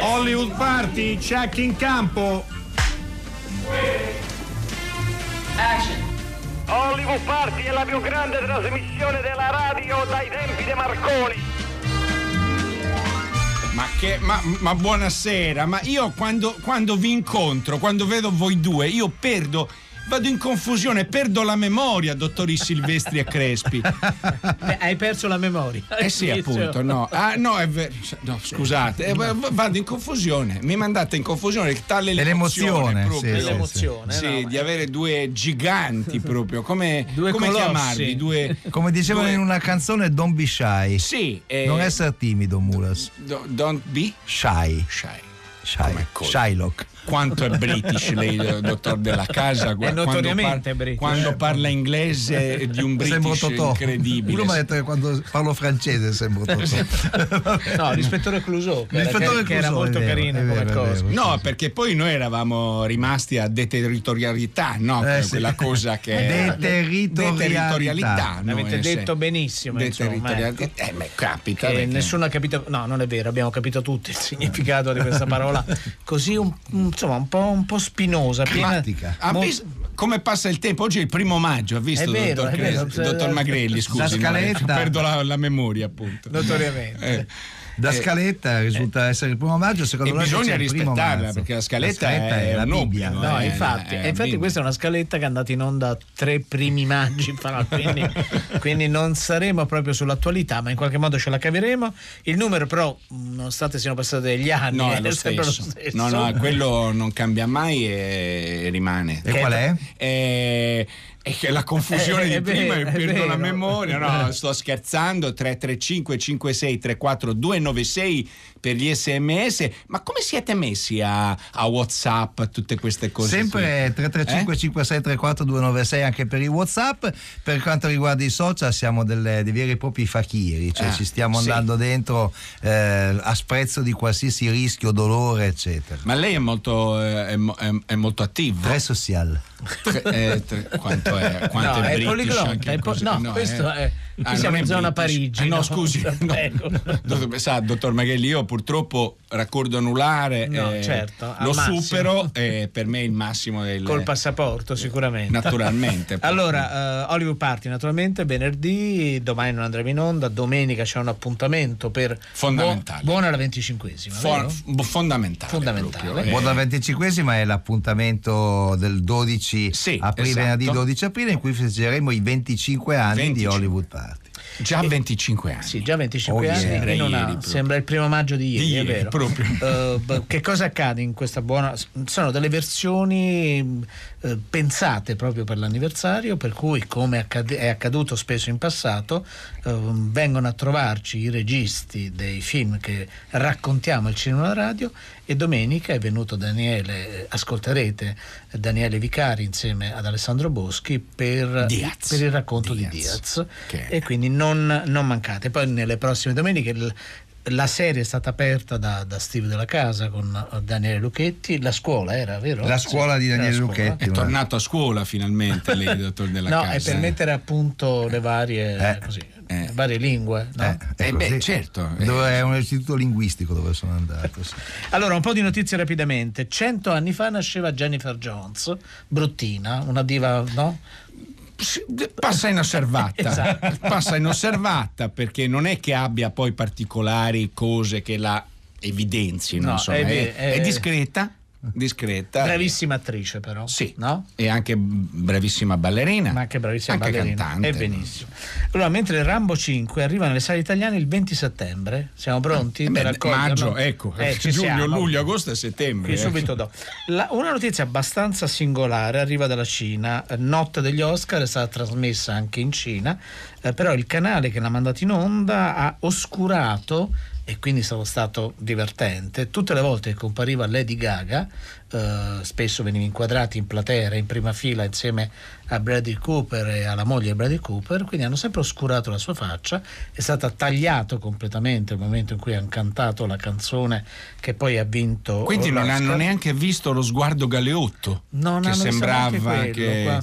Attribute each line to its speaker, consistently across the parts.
Speaker 1: Hollywood Party, check in campo.
Speaker 2: Action. Hollywood Party è la più grande trasmissione della radio dai tempi di Marconi.
Speaker 1: Ma che. Ma, ma buonasera, ma io quando, quando vi incontro, quando vedo voi due, io perdo. Vado in confusione, perdo la memoria, dottori Silvestri e Crespi.
Speaker 3: Beh, hai perso la memoria.
Speaker 1: Eh sì, appunto, no. Ah, no, è vero. No, scusate, eh, vado in confusione. Mi mandate in confusione tale
Speaker 4: l'emozione,
Speaker 1: proprio.
Speaker 4: sì,
Speaker 3: L'emozione,
Speaker 1: Sì,
Speaker 3: no,
Speaker 1: di avere due giganti proprio. Come,
Speaker 3: Due
Speaker 1: come chiamarvi? Due.
Speaker 4: Come dicevano
Speaker 1: due-
Speaker 4: in una canzone, don't be shy.
Speaker 1: Sì, eh,
Speaker 4: Non essere timido, Mulas.
Speaker 1: do- don't be
Speaker 4: Shy.
Speaker 1: shy.
Speaker 4: Shy. Shylock.
Speaker 1: Quanto è british lei, eh, dottor della casa?
Speaker 3: È notoriamente
Speaker 1: quando, par-
Speaker 3: british.
Speaker 1: quando parla inglese di un
Speaker 4: Sembro
Speaker 1: british
Speaker 4: Totò.
Speaker 1: incredibile.
Speaker 4: Uno mi ha detto che quando parlo francese sembro Totò.
Speaker 3: No, l'ispettore Clouseau, che, era,
Speaker 4: L'ispettore
Speaker 3: che- che era
Speaker 4: Clouseau,
Speaker 3: molto
Speaker 4: vero,
Speaker 3: carino
Speaker 4: è
Speaker 3: come
Speaker 4: vero,
Speaker 3: cosa.
Speaker 4: vero.
Speaker 1: No, perché poi noi eravamo rimasti a deterritorialità, no?
Speaker 4: Eh, sì.
Speaker 1: Quella cosa che
Speaker 4: Deterritorialità.
Speaker 1: Deterritorialità, no?
Speaker 3: L'avete detto
Speaker 1: sì.
Speaker 3: benissimo, insomma,
Speaker 1: Deterritorialità.
Speaker 3: ecco.
Speaker 1: Eh, capita. Perché-
Speaker 3: nessuno ha capito, no, non è vero, abbiamo capito tutti il significato di questa parola, così un, un- insomma un po', un po' spinosa,
Speaker 4: Climatica.
Speaker 1: Come passa il tempo? Oggi è il primo maggio, ha visto,
Speaker 3: vero,
Speaker 1: dottor. Cres- dottor Magrelli? Scusi, no,
Speaker 4: scaletta.
Speaker 1: perdo la, la memoria, appunto.
Speaker 3: notoriamente.
Speaker 1: Eh.
Speaker 4: Da
Speaker 1: Eh,
Speaker 4: scaletta risulta essere il primo maggio, secondo
Speaker 1: E
Speaker 4: me
Speaker 1: bisogna rispettarla, perché la scaletta è
Speaker 4: la
Speaker 1: un
Speaker 4: Bibbia.
Speaker 1: obbligo,
Speaker 3: No,
Speaker 1: eh,
Speaker 3: infatti,
Speaker 1: eh,
Speaker 3: e infatti questa è una scaletta che è andata in onda tre primi maggi fa, quindi, quindi non saremo proprio sull'attualità, ma in qualche modo ce la caveremo. Il numero però, nonostante siano passati degli anni,
Speaker 1: No, è lo
Speaker 3: sempre
Speaker 1: stesso.
Speaker 3: lo stesso.
Speaker 1: No, no, quello non cambia mai e rimane.
Speaker 4: E qual è?
Speaker 1: Eh, è che la confusione
Speaker 3: Eh,
Speaker 1: di
Speaker 3: è
Speaker 1: prima io perdo la
Speaker 3: vero.
Speaker 1: memoria. No, sto scherzando. 335 56 34 296 per gli sms. Ma come siete messi a, a WhatsApp, a tutte queste cose?
Speaker 4: Sempre
Speaker 1: qui?
Speaker 4: 335
Speaker 1: Eh?
Speaker 4: 5634 296 anche per i Whatsapp. Per quanto riguarda i social siamo delle- dei veri e propri fakiri, cioè
Speaker 1: Ah,
Speaker 4: ci stiamo
Speaker 1: sì.
Speaker 4: andando dentro eh, a sprezzo di qualsiasi rischio, dolore, eccetera.
Speaker 1: Ma lei è molto, eh, è, è- è molto attivo.
Speaker 4: Tre social.
Speaker 1: Tre- eh, tre- quanto è, quanto
Speaker 3: No,
Speaker 1: è,
Speaker 3: è è po-
Speaker 1: così.
Speaker 3: no, questo è-
Speaker 1: Ah,
Speaker 3: siamo in zona. Parigi,
Speaker 1: Eh, no,
Speaker 3: no?
Speaker 1: scusi no.
Speaker 3: Prego.
Speaker 1: Dottor- sa dottor Maghelli io purtroppo raccordo anulare
Speaker 3: No,
Speaker 1: eh,
Speaker 3: certo,
Speaker 1: lo
Speaker 3: massimo.
Speaker 1: supero e per me è il massimo del
Speaker 3: Col passaporto sicuramente.
Speaker 1: naturalmente
Speaker 3: Allora, eh, Hollywood Party naturalmente venerdì, domani non andremo in onda, domenica c'è un appuntamento per
Speaker 1: Fondamentale.
Speaker 3: buo- buona la 25esima.
Speaker 1: Fo-
Speaker 3: vero?
Speaker 1: f- fondamentale
Speaker 3: Fondamentale.
Speaker 1: eh.
Speaker 4: Buona 25esima è l'appuntamento del 12
Speaker 1: Sì,
Speaker 4: aprile,
Speaker 1: esatto.
Speaker 4: venerdì 12 aprile, in cui festeggeremo i 25 anni
Speaker 1: 25.
Speaker 4: di Hollywood Party.
Speaker 1: Già 25 anni
Speaker 3: Sì, già 25
Speaker 4: Oh,
Speaker 3: anni,
Speaker 1: ieri proprio.
Speaker 3: sembra il primo maggio di ieri,
Speaker 1: Di
Speaker 3: è
Speaker 1: ieri,
Speaker 3: vero.
Speaker 1: proprio.
Speaker 3: Eh, beh, che cosa accade in questa buona... Sono delle versioni eh, pensate proprio per l'anniversario, per cui, come accade- è accaduto spesso in passato, eh, vengono a trovarci i registi dei film che raccontiamo al cinema e alla radio e domenica è venuto Daniele, ascolterete Daniele Vicari insieme ad Alessandro Boschi per,
Speaker 1: Diaz.
Speaker 3: per il racconto
Speaker 1: Diaz.
Speaker 3: di Diaz
Speaker 1: Che-
Speaker 3: e quindi non, non mancate. Poi nelle prossime domeniche il- la serie è stata aperta da, da Steve della Casa con eh, Daniele Lucchetti, la scuola era, vero?
Speaker 4: La scuola di Daniele. Lucchetti.
Speaker 1: è tornato a scuola finalmente lei dottor della
Speaker 3: No,
Speaker 1: casa
Speaker 3: è per mettere a punto le varie,
Speaker 4: Eh,
Speaker 3: così,
Speaker 1: eh.
Speaker 3: le varie lingue. no?
Speaker 4: Eh,
Speaker 1: Eh, beh, certo, eh.
Speaker 4: Dove è un istituto linguistico dove sono andato. sì.
Speaker 3: Allora, un po' di notizie rapidamente. Cento anni fa nasceva Jennifer Jones, bruttina, una diva, no?
Speaker 1: Passa inosservata
Speaker 3: Esatto.
Speaker 1: passa inosservata perché non è che abbia poi particolari cose che la evidenzino
Speaker 3: No,
Speaker 1: insomma,
Speaker 3: è
Speaker 1: è,
Speaker 3: è-
Speaker 1: è discreta discreta
Speaker 3: Bravissima attrice, però.
Speaker 1: sì
Speaker 3: No?
Speaker 1: e anche bravissima ballerina
Speaker 3: Ma anche bravissima
Speaker 1: anche
Speaker 3: ballerina.
Speaker 1: cantante
Speaker 3: E benissimo. Allora, mentre Rambo 5 arriva nelle sale italiane il 20 settembre, siamo pronti
Speaker 1: Eh beh, maggio ecco
Speaker 3: Eh,
Speaker 1: giugno
Speaker 3: siamo.
Speaker 1: luglio agosto e settembre
Speaker 3: Qui
Speaker 1: eh.
Speaker 3: subito dopo. La- una notizia abbastanza singolare arriva dalla Cina. Notte degli Oscar è stata trasmessa anche in Cina, eh, però il canale che l'ha mandata in onda ha oscurato e quindi è stato, divertente. Tutte le volte che compariva Lady Gaga, eh, spesso veniva inquadrata in platea, in prima fila insieme a Bradley Cooper e alla moglie di Bradley Cooper, quindi hanno sempre oscurato la sua faccia, è stata tagliato completamente il momento in cui hanno cantato la canzone che poi ha vinto.
Speaker 1: quindi non hanno neanche visto lo sguardo galeotto
Speaker 3: Non
Speaker 1: che sembrava che.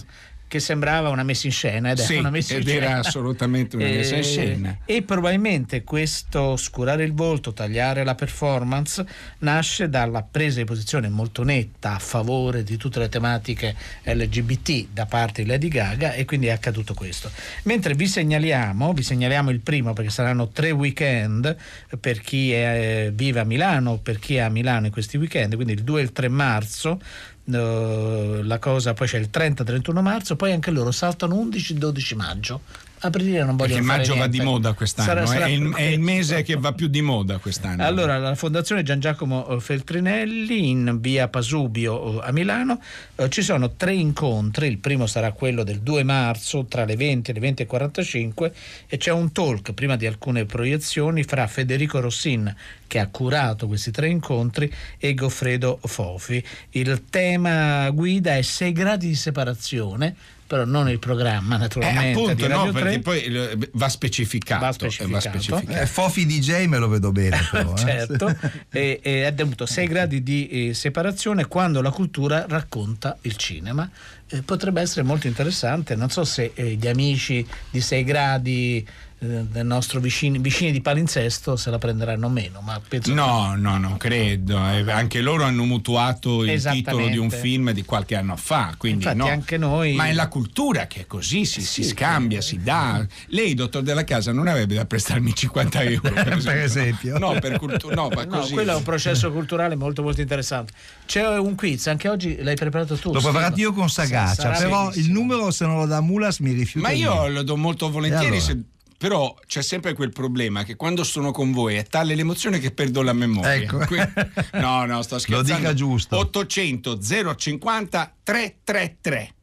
Speaker 3: Che sembrava una messa in scena ed,
Speaker 1: sì,
Speaker 3: era, una messa
Speaker 1: ed era
Speaker 3: scena.
Speaker 1: assolutamente una messa in scena.
Speaker 3: E probabilmente questo scurare il volto, tagliare la performance, nasce dalla presa di posizione molto netta a favore di tutte le tematiche LGBT da parte di Lady Gaga e quindi è accaduto questo. Mentre vi segnaliamo, vi segnaliamo il primo perché saranno tre weekend per chi è, vive a Milano, per chi è a Milano in questi weekend, quindi il 2 e il 3 marzo Uh, la cosa poi c'è il 30-31 marzo poi anche loro saltano 11-12 maggio aprile non voglio
Speaker 1: Perché maggio va di moda quest'anno,
Speaker 3: Sarà-
Speaker 1: eh,
Speaker 3: sarà-
Speaker 1: è, il, è il mese che va più di moda quest'anno.
Speaker 3: allora, la Fondazione Gian Giacomo Feltrinelli in via Pasubio eh, a Milano eh, ci sono tre incontri. Il primo sarà quello del 2 marzo tra le 20 e le 20 e 45 e c'è un talk prima di alcune proiezioni fra Federico Rossin che ha curato questi tre incontri e Goffredo Fofi. Il tema guida è 6 gradi di separazione, però non il programma
Speaker 1: Eh,
Speaker 3: naturalmente.
Speaker 1: appunto,
Speaker 3: di Radio
Speaker 1: no,
Speaker 3: 3.
Speaker 1: perché poi eh, va specificato.
Speaker 3: Va
Speaker 1: eh,
Speaker 3: specificato.
Speaker 4: Eh, Fofi DJ me lo vedo bene però. eh.
Speaker 3: certo, e, e è dovuto 6 gradi di eh, separazione quando la cultura racconta il cinema. Eh, potrebbe essere molto interessante, non so se eh, gli amici di 6 gradi eh, del nostro vicini, vicini di palinsesto se la prenderanno meno, ma penso
Speaker 1: No, no, non credo. Eh, Anche loro hanno mutuato il titolo di un film di qualche anno fa. Quindi
Speaker 3: Infatti
Speaker 1: no.
Speaker 3: anche noi-
Speaker 1: Ma è la cultura che è così, si, si
Speaker 3: Sì,
Speaker 1: scambia,
Speaker 3: eh,
Speaker 1: si dà. Lei, dottor della casa, non avrebbe da prestarmi 50 euro. Per esempio.
Speaker 4: Per esempio.
Speaker 1: No, per cultura. No, ma
Speaker 3: No,
Speaker 1: così.
Speaker 3: quello è un processo culturale molto molto interessante. C'è un quiz, anche oggi l'hai preparato tu.
Speaker 4: L'ho
Speaker 3: sì?
Speaker 4: preparato io con Sagaccia,
Speaker 3: Sarà
Speaker 4: però il
Speaker 3: bellissimo.
Speaker 4: numero se non lo dà Mulas mi rifiuto.
Speaker 1: Ma io lo do molto volentieri.
Speaker 4: Allora?
Speaker 1: se- Però c'è sempre quel problema che quando sono con voi è tale l'emozione che perdo la memoria.
Speaker 4: Ecco.
Speaker 1: No, no, sto scherzando.
Speaker 4: dica giusto.
Speaker 1: 800 050 333.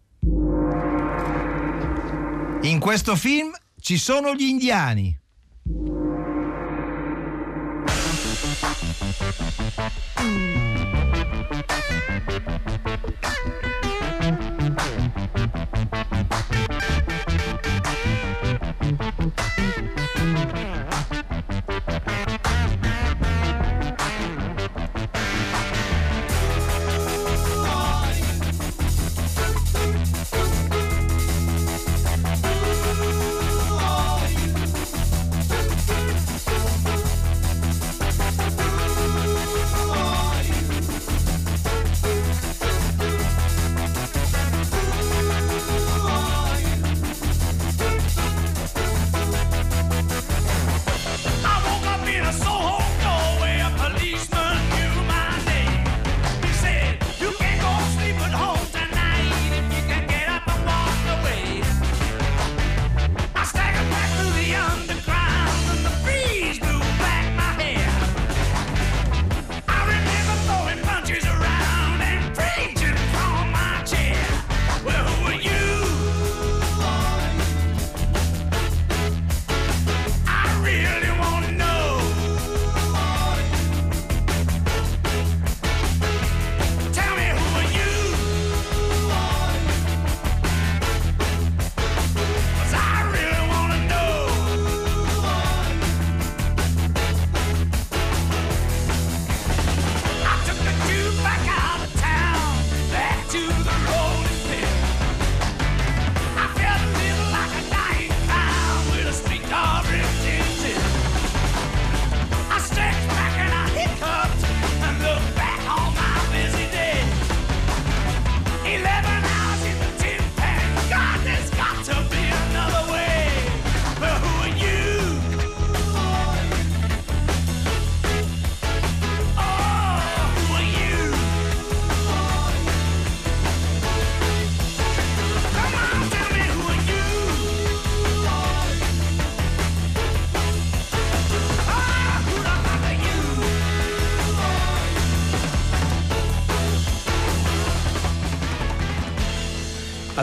Speaker 4: In questo film ci sono gli indiani.
Speaker 5: I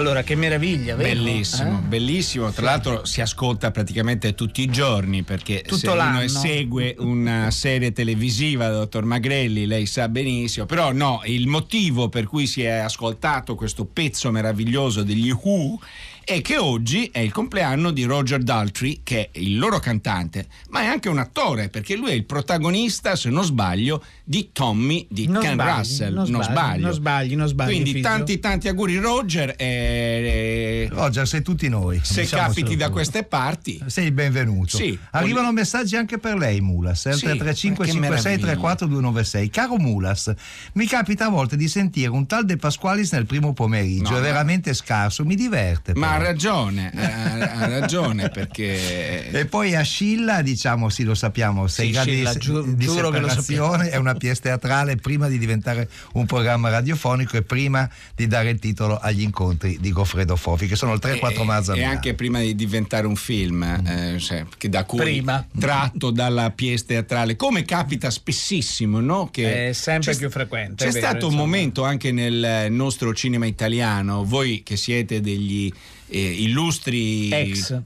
Speaker 3: Allora, che meraviglia, vero?
Speaker 1: Bellissimo,
Speaker 3: Eh?
Speaker 1: bellissimo. Tra l'altro si ascolta praticamente tutti i giorni perché
Speaker 3: Tutto
Speaker 1: se uno
Speaker 3: l'anno.
Speaker 1: segue una serie televisiva, dottor Magrelli, lei sa benissimo. Però no, il motivo per cui si è ascoltato questo pezzo meraviglioso degli Who e che oggi è il compleanno di Roger Daltrey, che è il loro cantante, ma è anche un attore, perché lui è il protagonista, se non sbaglio, di Tommy di
Speaker 3: Non
Speaker 1: Ken
Speaker 3: sbagli,
Speaker 1: Russell.
Speaker 3: non sbagli, non sbagli, non sbagli,
Speaker 1: Quindi
Speaker 3: figlio.
Speaker 1: tanti tanti auguri Roger e
Speaker 4: Roger, sei tutti noi.
Speaker 1: se
Speaker 4: diciamocelo
Speaker 1: capiti da queste parti
Speaker 4: Sei il benvenuto.
Speaker 1: Sì.
Speaker 4: Arrivano messaggi anche per lei, Mulas.
Speaker 1: Sì,
Speaker 4: 335
Speaker 1: che
Speaker 4: 56
Speaker 1: meraviglia.
Speaker 4: 34 296. Caro Mulas, mi capita a volte di sentire un tal De Pasqualis nel primo pomeriggio.
Speaker 1: No,
Speaker 4: è veramente scarso, mi diverte.
Speaker 1: ma ha ragione ha, ha ragione perché
Speaker 4: E poi a Scilla, diciamo, sì, lo sappiamo, sei
Speaker 3: Sì,
Speaker 4: gradi
Speaker 3: Scilla,
Speaker 4: di,
Speaker 3: giu-
Speaker 4: di
Speaker 3: giuro che lo
Speaker 4: separazione, è una pièce teatrale prima di diventare un programma radiofonico e prima di dare il titolo agli incontri di Goffredo Fofi, che sono il 3-4 marzo
Speaker 1: e
Speaker 4: Milano.
Speaker 1: anche prima di diventare un film eh, cioè, che da cui
Speaker 3: Prima.
Speaker 1: tratto dalla pièce teatrale come capita spessissimo no? che
Speaker 3: È sempre più frequente,
Speaker 1: c'è
Speaker 3: vero,
Speaker 1: stato un
Speaker 3: insomma.
Speaker 1: momento anche nel nostro cinema italiano voi che siete degli eh, illustri
Speaker 3: Ex.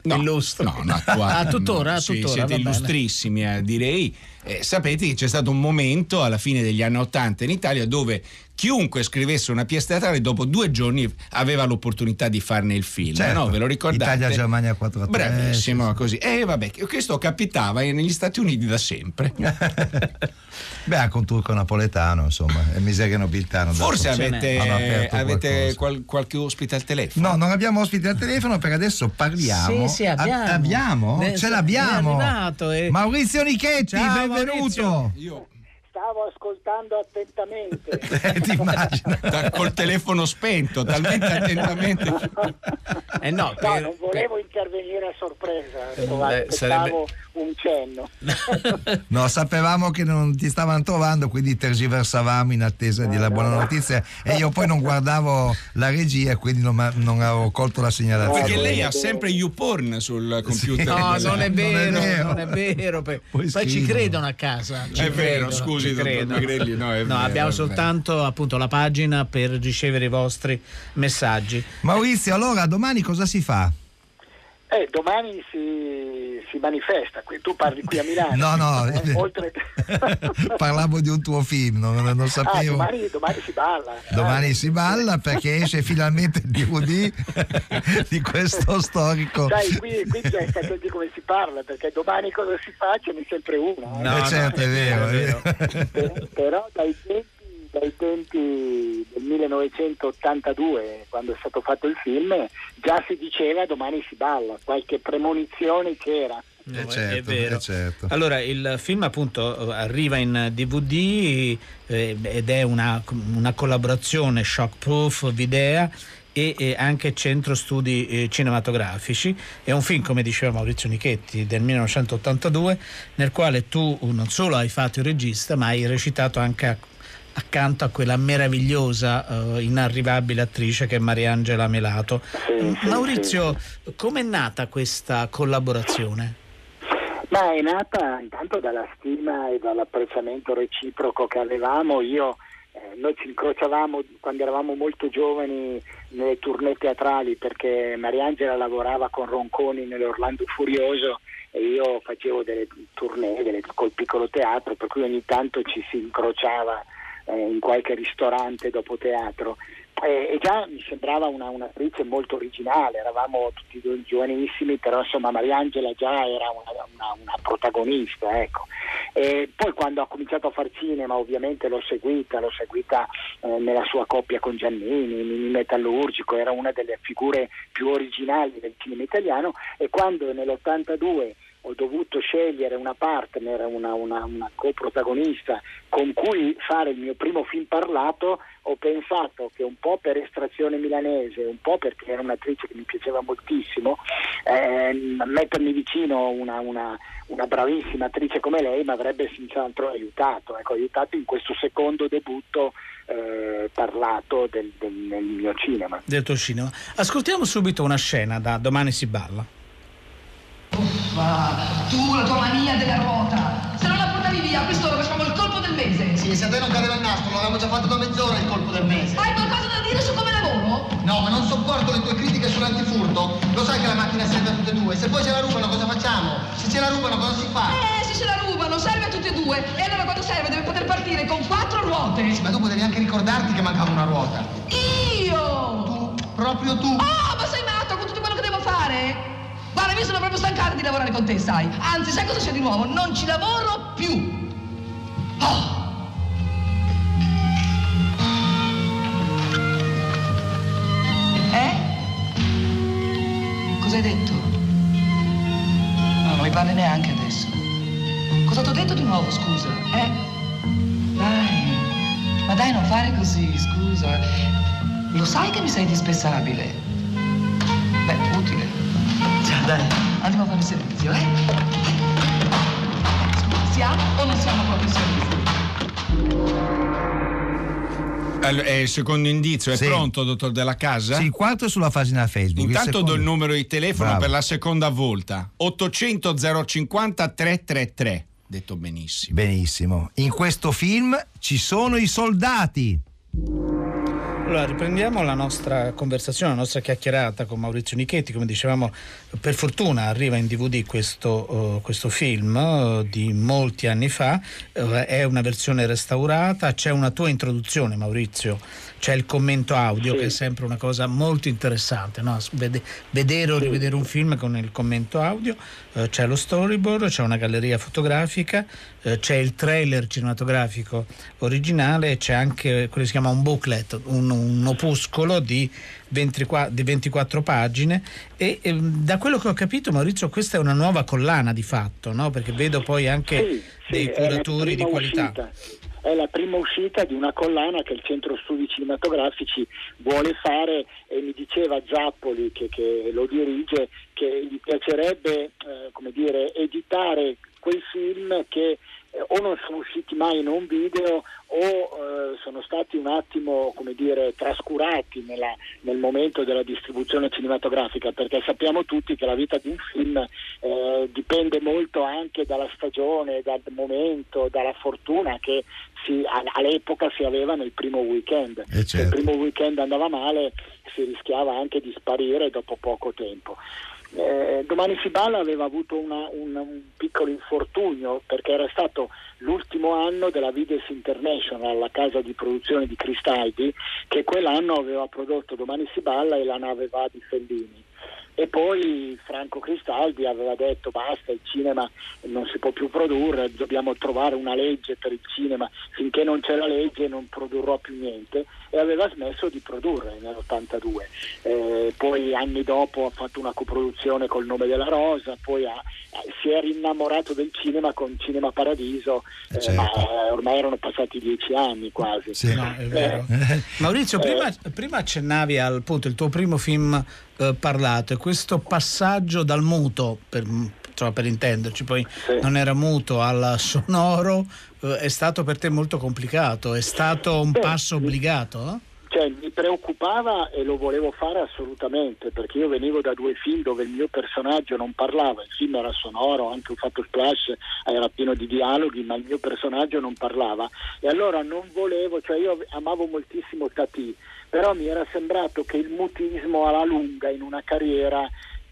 Speaker 1: No,
Speaker 3: Illustri.
Speaker 1: no, no, attuali,
Speaker 3: Ah, tuttora,
Speaker 1: sì,
Speaker 3: tuttora,
Speaker 1: siete illustrissimi, eh, direi. Eh, sapete che c'è stato un momento alla fine degli anni Ottanta in Italia dove chiunque scrivesse una pièce teatrale dopo due giorni aveva l'opportunità di farne il film.
Speaker 4: Certo.
Speaker 1: no? Ve lo ricordate?
Speaker 4: Italia-Germania 4 a 3.
Speaker 1: Bravissimo, così. E vabbè, questo capitava negli Stati Uniti da sempre.
Speaker 4: Beh, anche un turco napoletano, insomma, e miseria nobiltano.
Speaker 1: Forse avete, avete qual- qualche ospite al telefono?
Speaker 4: No, non abbiamo ospiti al telefono, per adesso parliamo.
Speaker 3: Sì, sì, abbiamo.
Speaker 4: A- abbiamo?
Speaker 3: Ne-
Speaker 4: Ce l'abbiamo.
Speaker 3: è arrivato, eh.
Speaker 4: Maurizio Nichetti,
Speaker 3: Ciao,
Speaker 4: benvenuto.
Speaker 3: Maurizio.
Speaker 1: Io
Speaker 6: Stavo ascoltando attentamente.
Speaker 4: Eh, ti immagino.
Speaker 1: da- col telefono spento, talmente attentamente.
Speaker 3: Eh no,
Speaker 6: No,
Speaker 3: per-
Speaker 6: non volevo intervenire a sorpresa, sto-
Speaker 3: Eh,
Speaker 6: aspettavo un cenno.
Speaker 4: No, sapevamo che non ti stavano trovando, quindi tergiversavamo in attesa della buona notizia e io poi non guardavo la regia, quindi non, non avevo colto la segnalazione.
Speaker 1: Perché
Speaker 6: Ah,
Speaker 1: lei ha sempre YouPorn sul computer.
Speaker 3: No,
Speaker 1: della-
Speaker 3: non è
Speaker 4: Non è
Speaker 3: vero,
Speaker 4: vero.
Speaker 3: non è vero. Poi,
Speaker 4: Poi
Speaker 3: ci credono a casa. ci
Speaker 1: È vero,
Speaker 3: credono,
Speaker 1: scusi,
Speaker 3: ci
Speaker 1: dottor
Speaker 3: credono.
Speaker 1: Magrelli, no, vero,
Speaker 3: abbiamo soltanto appunto la pagina per ricevere i vostri messaggi.
Speaker 4: Maurizio, allora domani cosa si fa?
Speaker 6: Eh, domani si, si manifesta, tu parli qui a Milano.
Speaker 4: No, no,
Speaker 6: Eh, oltre...
Speaker 4: parlavo di un tuo film, non, non
Speaker 6: Ah,
Speaker 4: sapevo.
Speaker 6: domani, domani si balla.
Speaker 4: Domani
Speaker 6: Ah,
Speaker 4: si balla perché esce finalmente il DVD di questo storico.
Speaker 6: Sai, qui, qui c'è sapete come si parla, perché domani cosa si fa ce n'è sempre una. eh.
Speaker 3: No,
Speaker 4: Eh, certo, è vero.
Speaker 3: è vero.
Speaker 6: Per- però dai tempi, dai tempi del 1982 quando è stato fatto il film già si diceva domani si balla qualche premonizione c'era
Speaker 3: No,
Speaker 4: Eh,
Speaker 3: è-
Speaker 4: certo,
Speaker 3: è vero.
Speaker 4: eh, certo.
Speaker 3: Allora, il film appunto arriva in DVD eh, ed è una, una collaborazione Shockproof Videa e, e anche Centro Studi eh, Cinematografici. È un film, come diceva Maurizio Nichetti, del 1982, nel quale tu non solo hai fatto il regista, ma hai recitato anche a- accanto a quella meravigliosa, eh, inarrivabile attrice che è Mariangela Melato.
Speaker 6: Sì, sì,
Speaker 3: Maurizio, com'è nata questa collaborazione?
Speaker 6: ma è nata intanto dalla stima e dall'apprezzamento reciproco che avevamo io eh, noi ci incrociavamo quando eravamo molto giovani nelle tournée teatrali perché Mariangela lavorava con Ronconi nell'Orlando Furioso e io facevo delle tournée delle- col piccolo teatro per cui ogni tanto ci si incrociava eh, in qualche ristorante dopo teatro e già mi sembrava una, un'attrice molto originale, eravamo tutti due giovanissimi, però insomma Mariangela già era una, una- una protagonista. Ecco. E poi quando ha cominciato a far cinema ovviamente l'ho seguita, l'ho seguita eh, nella sua coppia con Giannini, Mini Metallurgico, era una delle figure più originali del cinema italiano e quando nell'82 ho dovuto scegliere una partner, una, una, una coprotagonista con cui fare il mio primo film parlato, ho pensato che un po' per estrazione milanese, un po' perché era un'attrice che mi piaceva moltissimo, ehm, mettermi vicino una, una- una bravissima attrice come lei mi avrebbe senz'altro aiutato, ecco, aiutato in questo secondo debutto eh, parlato del, del- nel mio cinema.
Speaker 3: del tuo cinema. Ascoltiamo subito una scena da Domani si balla.
Speaker 7: Uffa, tu la tua mania della ruota. Se non la portavi via, a quest'ora facciamo il colpo del mese.
Speaker 8: Sì, se a te non cadeva il nastro, l'avevamo già fatto da mezz'ora il colpo del mese.
Speaker 7: Hai qualcosa da dire su come lavoro?
Speaker 8: No, ma non sopporto le tue critiche sull'antifurto. Lo sai che la macchina serve a tutte e due. Se poi ce la rubano cosa facciamo? Se ce la rubano cosa si fa?
Speaker 7: Eh, se ce la rubano, serve a tutte e due. E allora quando serve deve poter partire con quattro ruote.
Speaker 8: Ma dopo devi anche ricordarti che mancava una ruota.
Speaker 7: Io!
Speaker 8: Tu Proprio tu.
Speaker 7: Oh, ma sei matto con tutto quello che devo fare? Guarda, mi sono proprio stancata di lavorare con te, sai. Anzi, sai cosa c'è di nuovo? Non ci lavoro più. Oh. Eh? Cosa hai detto? No, non mi parli neanche adesso. Cosa ti ho detto di nuovo, scusa? Eh? Dai, ma dai, non fare così, scusa. Lo sai che mi sei indispensabile? Beh, utile. Dai, andiamo a fare il servizio, eh? Siamo o non siamo proprio in servizio?
Speaker 1: Allora, eh, il secondo indizio è
Speaker 4: Sì.
Speaker 1: pronto, dottor Della Casa?
Speaker 4: Sì, il quarto è sulla pagina Facebook. il
Speaker 1: Intanto do
Speaker 4: secondo-
Speaker 1: il numero di telefono
Speaker 4: Bravo.
Speaker 1: per la seconda volta. 800 050 333. Detto benissimo.
Speaker 4: Benissimo. In questo film ci sono i soldati.
Speaker 3: Allora, riprendiamo la nostra conversazione, la nostra chiacchierata con Maurizio Nichetti. Come dicevamo, per fortuna arriva in DVD questo, eh, questo film eh, di molti anni fa. Eh, è una versione restaurata. C'è una tua introduzione, Maurizio. C'è il commento audio,
Speaker 6: Sì.
Speaker 3: che è sempre una cosa molto interessante. no? Vede- vedere o rivedere un film con il commento audio. C'è lo storyboard, c'è una galleria fotografica, c'è il trailer cinematografico originale, c'è anche quello che si chiama un booklet, un, un opuscolo di 24, di 24 pagine e ehm, da quello che ho capito Maurizio questa è una nuova collana di fatto, no? perché vedo poi anche
Speaker 6: Sì, sì,
Speaker 3: dei
Speaker 6: la
Speaker 3: curatori di qualità.
Speaker 6: uscita. È la prima uscita di una collana che il Centro Studi Cinematografici vuole fare e mi diceva Zappoli, che, che lo dirige, che gli piacerebbe eh, come dire, editare quei film che eh, o non sono usciti mai in un video o eh, sono stati un attimo come dire, trascurati nella- nel momento della distribuzione cinematografica, perché sappiamo tutti che la vita di un film eh, dipende molto anche dalla stagione, dal momento, dalla fortuna che si- a- all'epoca si aveva nel primo weekend.
Speaker 4: Eh,
Speaker 6: Se
Speaker 4: certo.
Speaker 6: il primo weekend andava male si rischiava anche di sparire dopo poco tempo. Eh, Domani si balla aveva avuto una- un, un piccolo infortunio perché era stato l'ultimo anno della Vides International, la casa di produzione di Cristaldi, che quell'anno aveva prodotto Domani si balla e la nave va di Fellini. E poi Franco Cristaldi aveva detto basta, il cinema non si può più produrre, dobbiamo trovare una legge per il cinema, finché non c'è la legge non produrrò più niente e aveva smesso di produrre nell'82. Eh, poi anni dopo ha fatto una coproduzione col nome della Rosa, poi ha- eh, si è rinnamorato del cinema con Cinema Paradiso,
Speaker 4: Eh, certo.
Speaker 6: ma eh, ormai erano passati dieci anni quasi.
Speaker 4: Sì.
Speaker 3: No.
Speaker 4: Eh,
Speaker 3: Maurizio, prima, prima accennavi al punto il tuo primo film parlato e questo passaggio dal muto, per, insomma, per intenderci, poi
Speaker 6: Sì.
Speaker 3: non era muto al sonoro, eh, è stato per te molto complicato, è stato un
Speaker 6: Sì.
Speaker 3: passo obbligato? eh?
Speaker 6: Cioè, mi preoccupava e lo volevo fare assolutamente perché io venivo da due film dove il mio personaggio non parlava, il film era sonoro, anche ho fatto splash, era pieno di dialoghi, ma il mio personaggio non parlava e allora non volevo, cioè io amavo moltissimo Tati, però mi era sembrato che il mutismo alla lunga in una carriera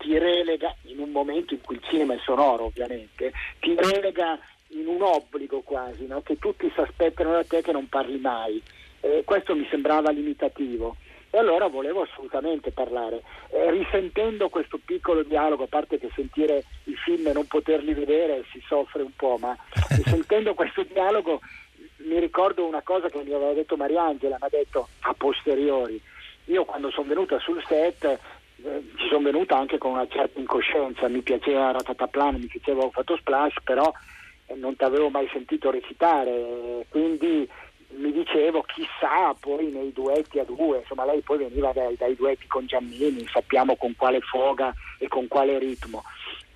Speaker 6: ti relega, in un momento in cui il cinema è sonoro ovviamente, ti relega in un obbligo quasi, no? che tutti si aspettano da te che non parli mai. Eh, questo mi sembrava limitativo e allora volevo assolutamente parlare. Eh, risentendo questo piccolo dialogo, a parte che sentire i film e non poterli vedere si soffre un po', ma risentendo questo dialogo mi ricordo una cosa che mi aveva detto Mariangela, mi ha detto a posteriori. Io quando sono venuta sul set ci sono venuta anche con una certa incoscienza, mi piaceva Ratataplan, mi piaceva Ho fatto splash, però eh, non ti avevo mai sentito recitare, eh, quindi mi dicevo chissà poi nei duetti a due, insomma lei poi veniva dai, dai duetti con Giannini, sappiamo con quale foga e con quale ritmo.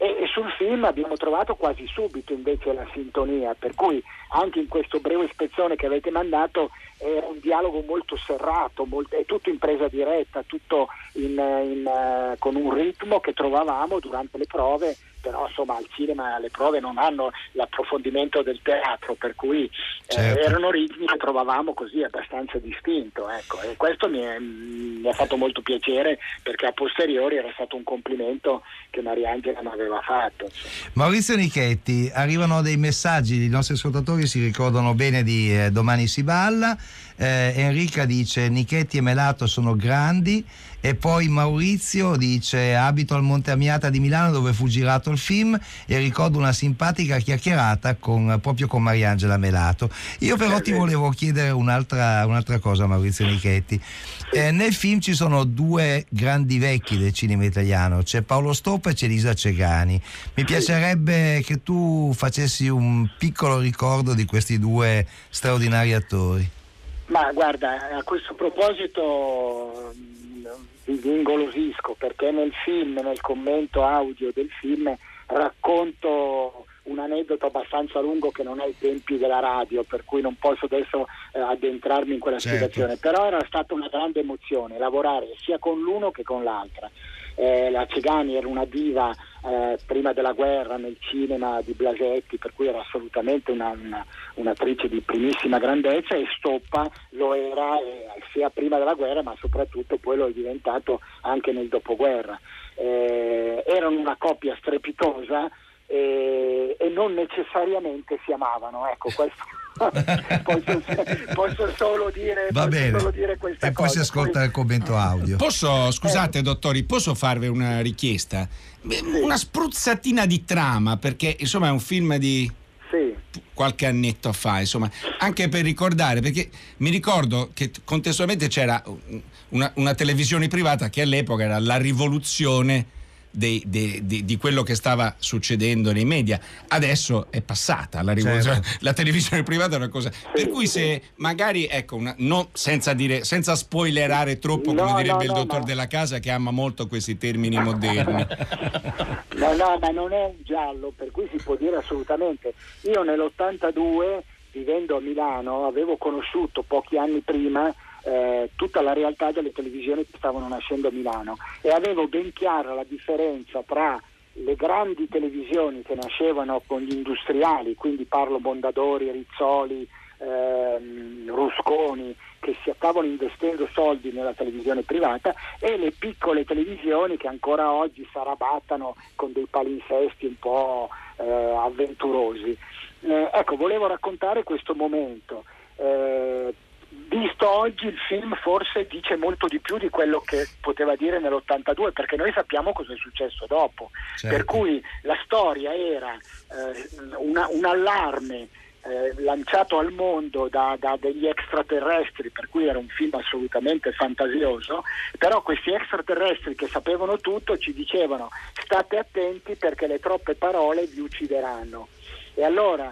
Speaker 6: E, sul film abbiamo trovato quasi subito invece la sintonia, per cui anche in questo breve spezzone che avete mandato era un dialogo molto serrato, molto- è tutto in presa diretta, tutto in, in, eh, con un ritmo che trovavamo durante le prove, però insomma al cinema le prove non hanno l'approfondimento del teatro, per cui eh,
Speaker 4: Certo.
Speaker 6: erano ritmi che trovavamo così abbastanza distinto, ecco. e questo mi, è- mi ha fatto molto piacere perché a posteriori era stato un complimento che Mariangela mi aveva fatto. insomma.
Speaker 4: Maurizio Nichetti, arrivano dei messaggi, i nostri ascoltatori si ricordano bene di eh, Domani si balla. Eh, Enrica dice Nichetti e Melato sono grandi E poi Maurizio dice abito al Monte Amiata di Milano dove fu girato il film e ricordo una simpatica chiacchierata con, proprio con Mariangela Melato. Io però ti volevo chiedere un'altra, un'altra cosa Maurizio Nichetti. Eh, nel film ci sono due grandi vecchi del cinema italiano, c'è Paolo Stoppa e c'è Lisa Cegani. Mi piacerebbe che tu facessi un piccolo ricordo di questi due straordinari attori.
Speaker 6: Ma guarda, a questo proposito vi ingolosisco perché nel film, nel commento audio del film, racconto un aneddoto abbastanza lungo che non è ai tempi della radio, per cui non posso adesso eh, addentrarmi in quella
Speaker 4: Certo.
Speaker 6: spiegazione, però era stata una grande emozione lavorare sia con l'uno che con l'altra. Eh, la Cegani era una diva eh, prima della guerra nel cinema di Blasetti, per cui era assolutamente una- una- un'attrice di primissima grandezza e Stoppa lo era eh, sia prima della guerra ma soprattutto poi lo è diventato anche nel dopoguerra. Eh, erano una coppia strepitosa e, e non necessariamente si amavano, ecco questo. posso, posso solo dire,
Speaker 4: Va
Speaker 6: posso
Speaker 4: bene.
Speaker 6: solo dire questa
Speaker 4: E poi si
Speaker 6: cosa.
Speaker 4: ascolta il commento audio.
Speaker 1: Posso, scusate dottori, posso farvi una richiesta? Una spruzzatina di trama, perché insomma è un film di
Speaker 6: Sì.
Speaker 1: qualche annetto fa, insomma, anche per ricordare, perché mi ricordo che contestualmente c'era una, una televisione privata che all'epoca era la rivoluzione dei- de- di- di quello che stava succedendo nei media. Adesso è passata la rivoluzione, la televisione privata è una cosa. Per cui se magari, ecco, una- no, senza, dire, senza spoilerare troppo,
Speaker 6: No,
Speaker 1: come direbbe
Speaker 6: no,
Speaker 1: il dottor. Della Casa, che ama molto questi termini moderni.
Speaker 6: No, no, ma non è un giallo, per cui si può dire assolutamente. Io nell'82, vivendo a Milano, avevo conosciuto pochi anni prima eh, tutta la realtà delle televisioni che stavano nascendo a Milano e avevo ben chiara la differenza tra le grandi televisioni che nascevano con gli industriali, quindi parlo Mondadori, Rizzoli, ehm, Rusconi, che si stavano investendo soldi nella televisione privata e le piccole televisioni che ancora oggi s'arrabattano con dei palinsesti un po' eh, avventurosi. Eh, ecco, volevo raccontare questo momento. Eh, visto oggi il film forse dice molto di più di quello che poteva dire nell'82 perché noi sappiamo cosa è successo dopo.
Speaker 4: Certo.
Speaker 6: Per cui la storia era eh, una- un allarme eh, lanciato al mondo da, da degli extraterrestri, per cui era un film assolutamente fantasioso, però questi extraterrestri che sapevano tutto ci dicevano state attenti perché le troppe parole vi uccideranno. E allora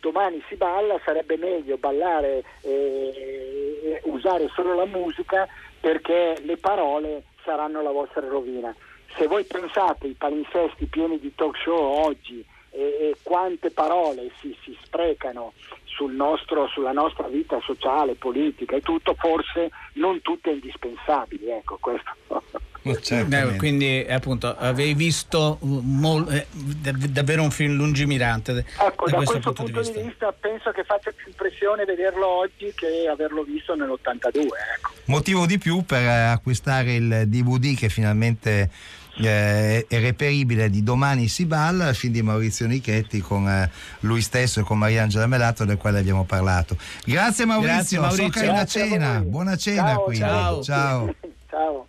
Speaker 6: domani si balla, sarebbe meglio ballare e e usare solo la musica perché le parole saranno la vostra rovina. Se voi pensate ai palinsesti pieni di talk show oggi e, e quante parole si, si sprecano sul nostro- sulla nostra vita sociale, politica e tutto, forse non tutte indispensabili. Ecco, questo.
Speaker 3: Eh, quindi eh, appunto avevi visto mol- eh, dav- davvero un film lungimirante
Speaker 6: Ecco,
Speaker 3: da
Speaker 6: da
Speaker 3: questo,
Speaker 6: questo
Speaker 3: punto, di vista.
Speaker 6: penso che faccia più impressione vederlo oggi che averlo visto nell'82. Ecco.
Speaker 4: Motivo di più per eh, acquistare il DVD che finalmente eh, è reperibile di Domani si balla, il film di Maurizio Nichetti con eh, lui stesso e con Mariangela Melato del quale abbiamo parlato. Grazie Maurizio,
Speaker 3: Grazie, Maurizio.
Speaker 4: so che hai una cena, buona cena
Speaker 6: Ciao,
Speaker 4: quindi.
Speaker 3: ciao.
Speaker 4: ciao.
Speaker 6: Ciao.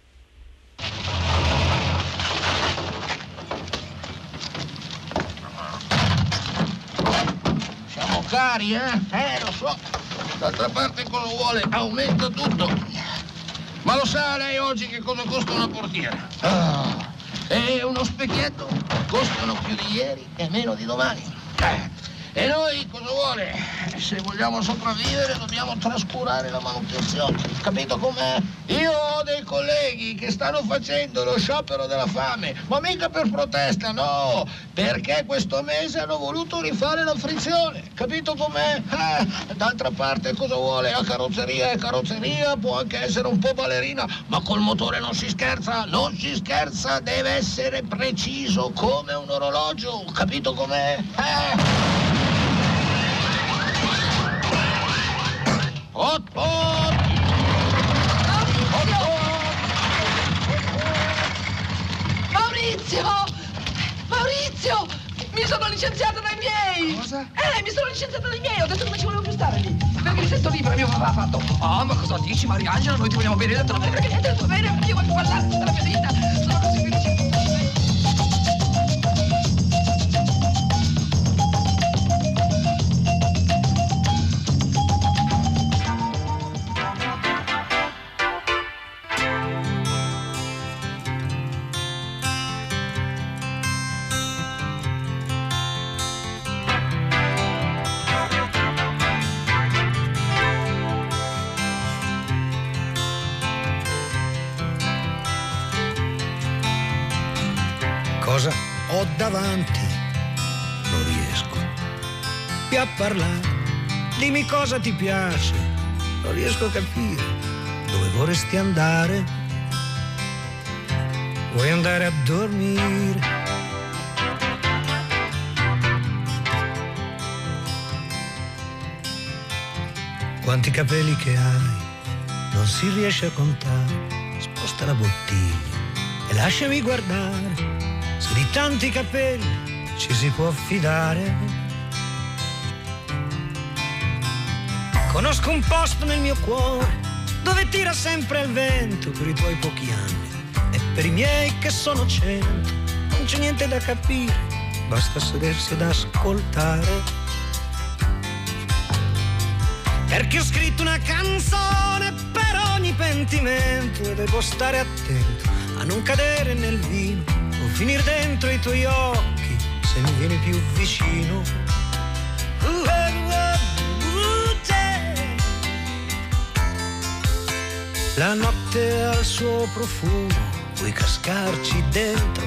Speaker 9: Siamo cari, eh? Eh, lo so. D'altra parte cosa vuole? Aumenta tutto. Ma lo sa lei oggi che cosa costa una portiera? Ah, e uno specchietto costano più di ieri e meno di domani. Eh, E noi cosa vuole? Se vogliamo sopravvivere dobbiamo trascurare la manutenzione. Capito com'è? Io ho dei colleghi che stanno facendo lo sciopero della fame, ma mica per protesta, no! Perché questo mese hanno voluto rifare la frizione. Capito com'è? Eh, d'altra parte cosa vuole? La carrozzeria è carrozzeria, può anche essere un po' ballerina, ma col motore non si scherza, non si scherza, deve essere preciso come un orologio. Capito com'è? Eh?
Speaker 7: Ha fatto. Ah, ma cosa dici, Mariangela? Noi ti vogliamo bene, ne frega niente, detto bene, perché io voglio ballare tutta la mia vita.
Speaker 10: Cosa ti piace. Non riesco a capire dove vorresti andare. Vuoi andare a dormire? Quanti capelli che hai, non si riesce a contare. Sposta la bottiglia e lasciami guardare. Se di tanti capelli ci si può fidare. Conosco un posto nel mio cuore dove tira sempre il vento per i tuoi pochi anni e per i miei che sono cento. Non c'è niente da capire, basta sedersi ad ascoltare. Perché ho scritto una canzone per ogni pentimento e devo stare attento a non cadere nel vino o finire dentro i tuoi occhi se mi vieni più vicino. Uh, La notte ha il suo profumo, puoi cascarci dentro,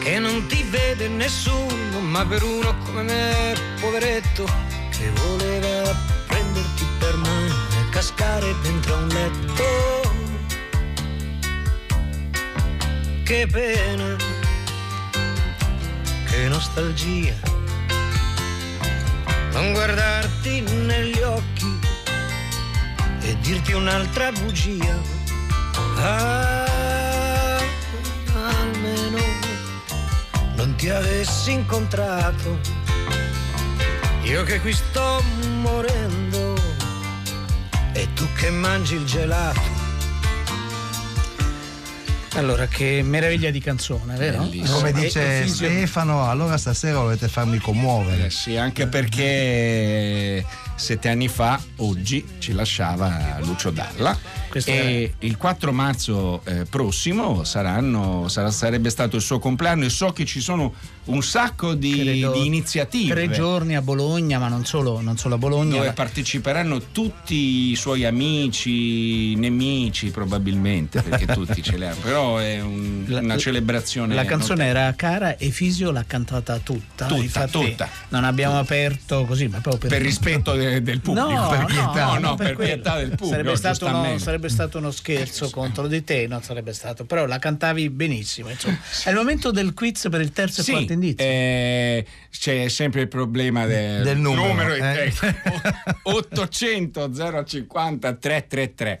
Speaker 10: che non ti vede nessuno, ma per uno come me, poveretto, che voleva prenderti per mano e cascare dentro un letto. Che pena, che nostalgia, non guardarti negli occhi e dirti un'altra bugia. Ah, almeno non ti avessi incontrato, io che qui sto morendo e tu che mangi il gelato.
Speaker 3: Allora, che meraviglia di canzone, vero?
Speaker 4: Come
Speaker 3: E-
Speaker 4: dice Stefano, allora stasera volete farmi commuovere.
Speaker 1: Eh sì, anche perché sette anni fa, oggi, ci lasciava Lucio Dalla.
Speaker 3: Questo
Speaker 1: e il 4 marzo eh, prossimo saranno, sarà- sarebbe stato il suo compleanno e so che ci sono un sacco di,
Speaker 3: Credo
Speaker 1: di iniziative
Speaker 3: Tre giorni a Bologna, ma non solo, non solo a Bologna.
Speaker 1: dove
Speaker 3: la-
Speaker 1: parteciperanno tutti i suoi amici, nemici probabilmente, perché tutti ce li hanno, però è un-
Speaker 3: La-
Speaker 1: una celebrazione.
Speaker 3: La canzone era cara e Fisio l'ha cantata tutta.
Speaker 1: Tutta,
Speaker 3: Infatti
Speaker 1: tutta.
Speaker 3: Non abbiamo aperto così, ma proprio per,
Speaker 1: per rispetto de- del pubblico,
Speaker 3: No,
Speaker 1: per
Speaker 3: no,
Speaker 1: pietà,
Speaker 3: no,
Speaker 1: no,
Speaker 3: non per
Speaker 1: per pietà del pubblico.
Speaker 3: Sarebbe stato, uno, sarebbe stato uno scherzo contro di te, non sarebbe stato, però la cantavi benissimo. Insomma. È il momento del quiz per il terzo e
Speaker 1: Sì,
Speaker 3: quarto indizio.
Speaker 1: eh, c'è sempre il problema del,
Speaker 4: Del numero,
Speaker 1: eh,
Speaker 4: eh.
Speaker 1: 800 050 333.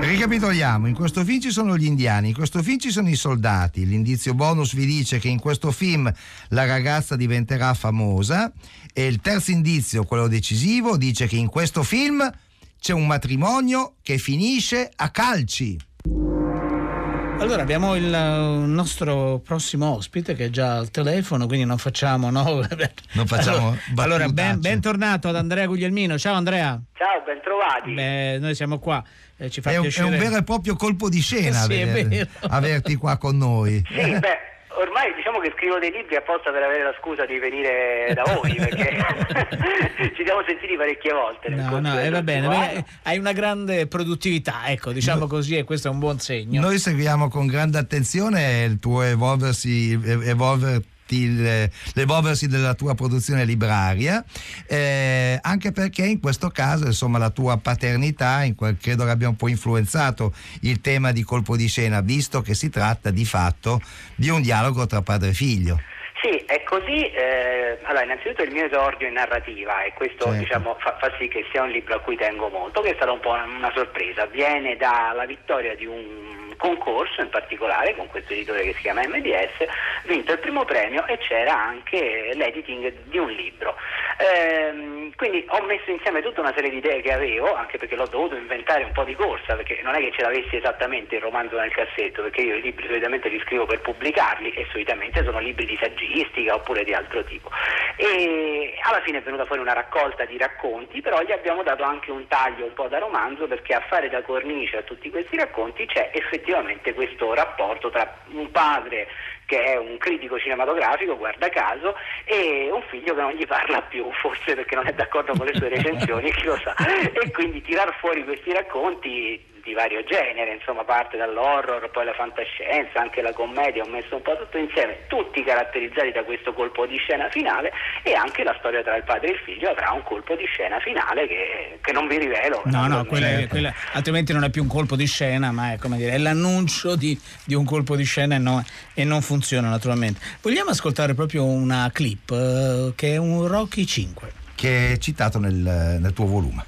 Speaker 4: Ricapitoliamo, in questo film ci sono gli indiani, in questo film ci sono i soldati, l'indizio bonus vi dice che in questo film la ragazza diventerà famosa e il terzo indizio, quello decisivo, dice che in questo film c'è un matrimonio che finisce a calci.
Speaker 3: Allora abbiamo il uh, nostro prossimo ospite che è già al telefono, quindi non facciamo no.
Speaker 4: Non facciamo
Speaker 3: Allora, allora ben, bentornato ad Andrea Guglielmino. Ciao Andrea.
Speaker 6: Ciao, bentrovati.
Speaker 3: Beh, noi siamo qua, eh, ci fa
Speaker 4: È un, è un vero e proprio colpo di scena
Speaker 3: Sì,
Speaker 4: aver- averti qua con noi.
Speaker 6: Sì, beh, ormai diciamo che scrivo dei libri apposta per avere la scusa di venire da voi, perché ci siamo sentiti parecchie volte. nel
Speaker 3: No, no, eh, va bene, beh, hai una grande produttività, ecco, diciamo così, e questo è un buon segno.
Speaker 4: Noi seguiamo con grande attenzione il tuo evolversi, evolverti il- l'evolversi della tua produzione libraria, eh, anche perché in questo caso insomma la tua paternità in quel- credo che abbia un po' influenzato il tema di colpo di scena, visto che si tratta di fatto di un dialogo tra padre e figlio.
Speaker 6: Sì, è così. eh, allora, innanzitutto il mio esordio in narrativa e questo
Speaker 4: Certo.
Speaker 6: diciamo, fa, fa sì che sia un libro a cui tengo molto, che è stata un po' una, una sorpresa. Viene dalla vittoria di un
Speaker 11: concorso in particolare con questo editore che si chiama MDS, vinto il primo premio e c'era anche l'editing di un libro. Ehm, quindi ho messo insieme tutta una serie di idee che avevo, anche perché l'ho dovuto inventare un po' di corsa, perché non è che ce l'avessi esattamente il romanzo nel cassetto, perché io i libri solitamente li scrivo per pubblicarli e solitamente sono libri di saggistica oppure di altro tipo. E alla fine è venuta fuori una raccolta di racconti, però gli abbiamo dato anche un taglio un po' da romanzo perché a fare da cornice a tutti questi racconti c'è effettivamente questo rapporto tra un padre che è un critico cinematografico, guarda caso, e un figlio che non gli parla più, forse perché non è d'accordo con le sue recensioni, chi lo sa. E quindi tirar fuori questi racconti di vario genere, insomma parte dall'horror, poi la fantascienza, anche la commedia, ho messo un po' tutto insieme, tutti caratterizzati da questo colpo di scena finale e anche la storia tra il padre e il figlio avrà un colpo di scena finale che, che non vi rivelo.
Speaker 3: No, no, quella è- quella- altrimenti non è più un colpo di scena, ma è come dire, è l'annuncio di, di un colpo di scena e, no- e non funziona naturalmente. Vogliamo ascoltare proprio una clip eh, che è un Rocky 5.
Speaker 4: che è citato nel, nel tuo volume.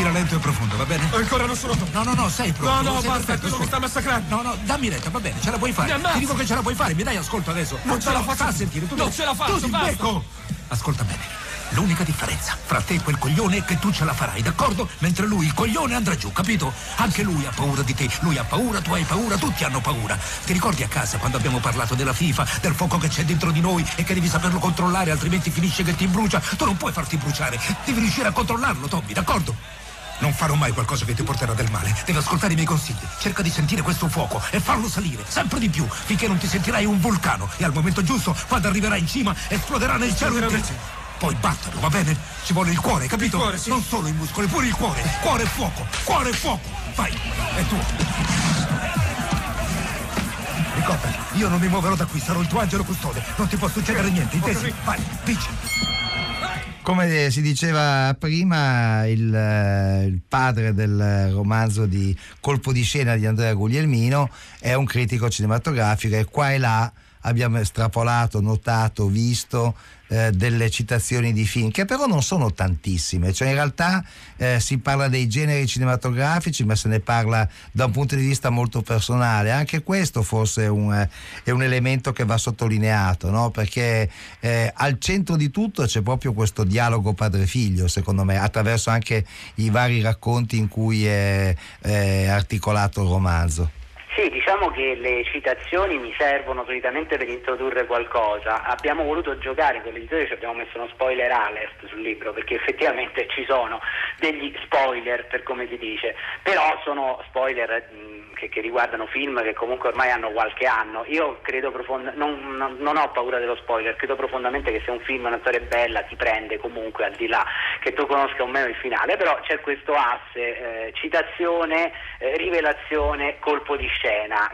Speaker 12: Respira lento e profondo, va bene?
Speaker 13: Ancora non sono pronto.
Speaker 12: No, no, no, sei pronto.
Speaker 13: No, no,
Speaker 12: sei
Speaker 13: basta, quello mi sta massacrando.
Speaker 12: No, no, dammi retta, va bene, ce la puoi
Speaker 13: Mi
Speaker 12: fare.
Speaker 13: ammazza.
Speaker 12: Ti dico che ce la puoi fare, mi dai ascolto adesso.
Speaker 13: Non ce la faccio
Speaker 12: a sentire, tu
Speaker 13: Non ce la faccio,
Speaker 12: tu
Speaker 13: basta.
Speaker 12: becco. Ascolta bene. L'unica differenza fra te e quel coglione è che tu ce la farai, d'accordo? Mentre lui, il coglione, andrà giù, capito? Anche lui ha paura di te, lui ha paura, tu hai paura, tutti hanno paura. Ti ricordi a casa quando abbiamo parlato della FIFA, del fuoco che c'è dentro di noi e che devi saperlo controllare, altrimenti finisce che ti brucia? Tu non puoi farti bruciare, devi riuscire a controllarlo, Tommy, d'accordo? Non farò mai qualcosa che ti porterà del male. Devi ascoltare i miei consigli. Cerca di sentire questo fuoco e farlo salire sempre di più finché non ti sentirai un vulcano. E al momento giusto, quando arriverai in cima, esploderà nel cielo e te. Poi battalo, va bene? Ci vuole il cuore, capito? Non solo i muscoli, pure il cuore. Cuore e fuoco, cuore e fuoco. Vai, è tuo. Ricordati, io non mi muoverò da qui, sarò il tuo angelo custode. Non ti può succedere niente, intesi? Vai, vinci.
Speaker 4: Come si diceva prima, il, eh, il padre del romanzo di Colpo di scena di Andrea Guglielmino è un critico cinematografico e qua e là abbiamo estrapolato, notato, visto eh, delle citazioni di film che però non sono tantissime, cioè in realtà eh, si parla dei generi cinematografici ma se ne parla da un punto di vista molto personale, anche questo forse è un, eh, è un elemento che va sottolineato, no? perché eh, al centro di tutto c'è proprio questo dialogo padre-figlio secondo me, attraverso anche i vari racconti in cui è, è articolato il romanzo.
Speaker 11: Sì, diciamo che le citazioni mi servono solitamente per introdurre qualcosa. Abbiamo voluto giocare con l'editore, ci abbiamo messo uno spoiler alert sul libro, perché effettivamente ci sono degli spoiler, per come si dice, però sono spoiler che, che riguardano film che comunque ormai hanno qualche anno. Io credo profond- non, non- non ho paura dello spoiler, credo profondamente che se un film è una storia bella ti prende comunque al di là che tu conosca o meno il finale, però c'è questo asse, eh, citazione, eh, rivelazione, colpo di scena,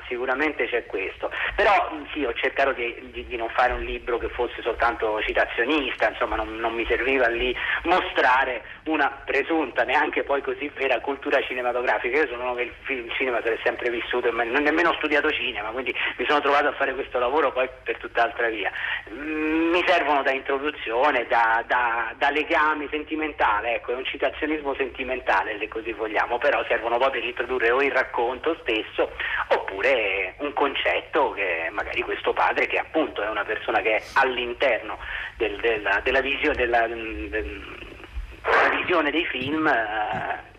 Speaker 11: sicuramente c'è questo. Però mh, sì, ho cercato di, di- di non fare un libro che fosse soltanto citazionista, insomma non, non mi serviva lì mostrare una presunta, neanche poi così vera cultura cinematografica. Io sono uno che il, film- il cinema se l'è sempre vissuto, non ho nemmeno studiato cinema, quindi mi sono trovato a fare questo lavoro poi per tutt'altra via. Mm, Mi servono da introduzione, da, da- da legame sentimentale, ecco, è un citazionismo sentimentale se così vogliamo, però servono poi per introdurre o il racconto stesso oppure un concetto che magari questo padre che appunto è una persona che è all'interno del- della, della visio- della- del- della visione dei film, eh,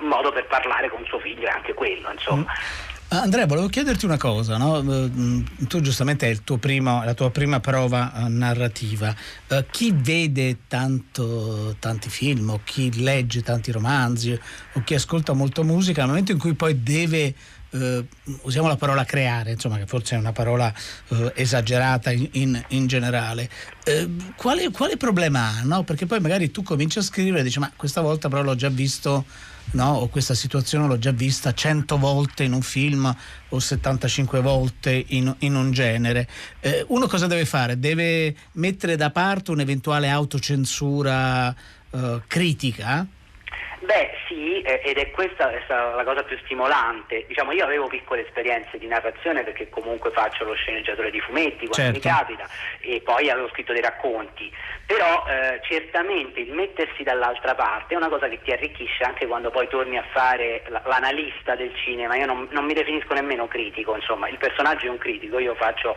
Speaker 11: modo per parlare con suo figlio è anche quello, insomma.
Speaker 3: Ah, Andrea, volevo chiederti una cosa, no? Eh, mh, tu giustamente è primo- la tua prima prova eh, narrativa. Eh, chi vede tanto, tanti film o chi legge tanti romanzi o chi ascolta molto musica, nel momento in cui poi deve, eh, usiamo la parola creare, insomma che forse è una parola eh, esagerata in, in- generale, eh, quale, quale problema ha? no? Perché poi magari tu cominci a scrivere e dici ma questa volta però l'ho già visto no? o questa situazione l'ho già vista 100 volte in un film o 75 volte in, in un genere. Eh, uno cosa deve fare? Deve mettere da parte un'eventuale autocensura eh, critica?
Speaker 11: Beh sì, ed è questa è stata la cosa più stimolante. Diciamo, io avevo piccole esperienze di narrazione perché comunque faccio lo sceneggiatore di fumetti quando mi
Speaker 3: Certo.
Speaker 11: capita e poi avevo scritto dei racconti. Però eh, certamente il mettersi dall'altra parte è una cosa che ti arricchisce anche quando poi torni a fare l'analista del cinema. Io non, non mi definisco nemmeno critico, insomma, il personaggio è un critico, io faccio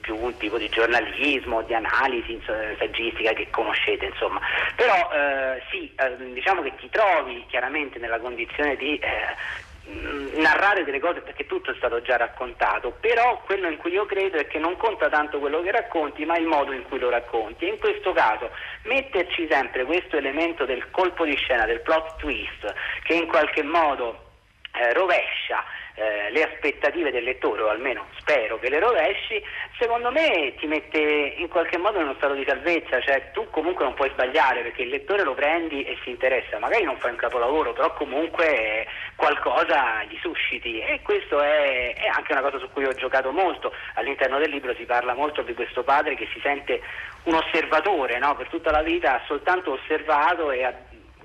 Speaker 11: più un tipo di giornalismo, di analisi saggistica che conoscete, insomma. Però eh, sì, eh, diciamo che ti trovi chiaramente nella condizione di eh, narrare delle cose perché tutto è stato già raccontato, però quello in cui io credo è che non conta tanto quello che racconti, ma il modo in cui lo racconti. E in questo caso metterci sempre questo elemento del colpo di scena, del plot twist, che in qualche modo eh, rovescia eh, le aspettative del lettore, o almeno spero che le rovesci, secondo me ti mette in qualche modo in uno stato di salvezza, cioè tu comunque non puoi sbagliare perché il lettore lo prendi e si interessa, magari non fai un capolavoro, però comunque qualcosa gli susciti e questo è, è anche una cosa su cui ho giocato molto, all'interno del libro si parla molto di questo padre che si sente un osservatore, no? per tutta la vita ha soltanto osservato e ha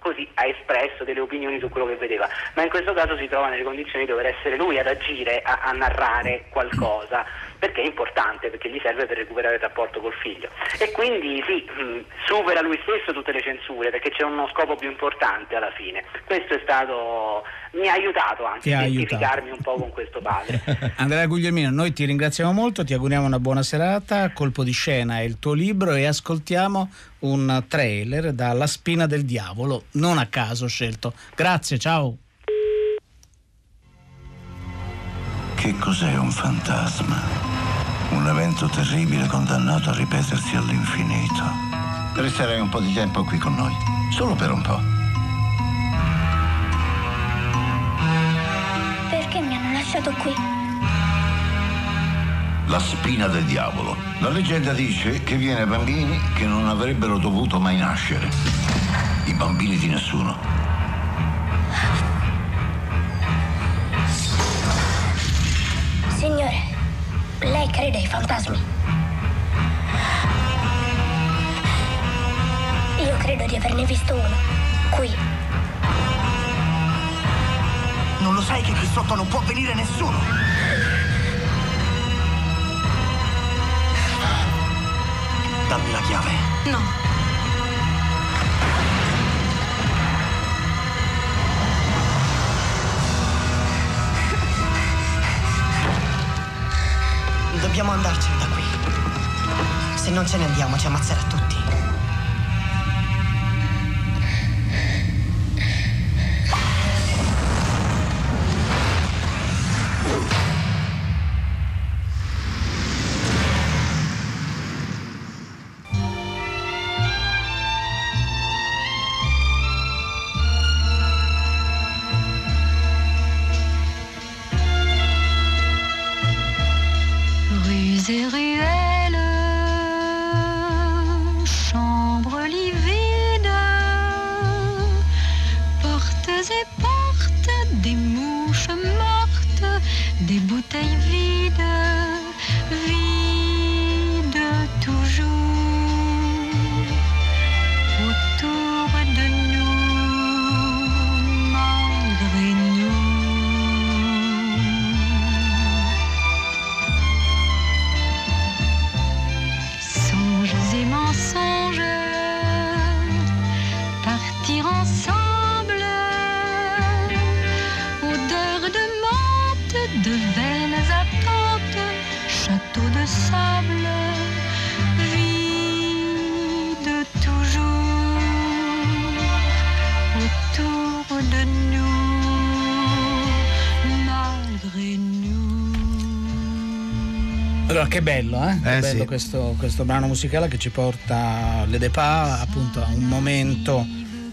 Speaker 11: così ha espresso delle opinioni su quello che vedeva, ma in questo caso si trova nelle condizioni di dover essere lui ad agire, a, a narrare qualcosa, perché è importante, perché gli serve per recuperare il rapporto col figlio. E quindi sì, mh, supera lui stesso tutte le censure, perché c'è uno scopo più importante alla fine. Questo è stato, mi ha aiutato anche
Speaker 3: Ti
Speaker 11: a identificarmi un po' con questo padre.
Speaker 3: Andrea Guglielmino, noi ti ringraziamo molto, ti auguriamo una buona serata. Colpo di scena è il tuo libro e ascoltiamo un trailer da La spina del diavolo, non a caso scelto. Grazie, ciao.
Speaker 13: Che cos'è un fantasma? Un evento terribile condannato a ripetersi all'infinito. Resterei un po' di tempo qui con noi, solo per un po'.
Speaker 14: Lasciato qui?
Speaker 13: La spina del diavolo. La leggenda dice che viene bambini che non avrebbero dovuto mai nascere. I bambini di nessuno.
Speaker 14: Signore, lei crede ai fantasmi? Io credo di averne visto uno. Qui.
Speaker 15: Non lo sai che qui sotto non può venire nessuno? Dammi la chiave.
Speaker 14: No.
Speaker 15: Dobbiamo andarcene da qui. Se non ce ne andiamo ci ammazzerà tutti.
Speaker 3: Che bello, eh? Che
Speaker 4: Eh,
Speaker 3: bello
Speaker 4: sì.
Speaker 3: questo, questo brano musicale che ci porta Le Depa appunto a un momento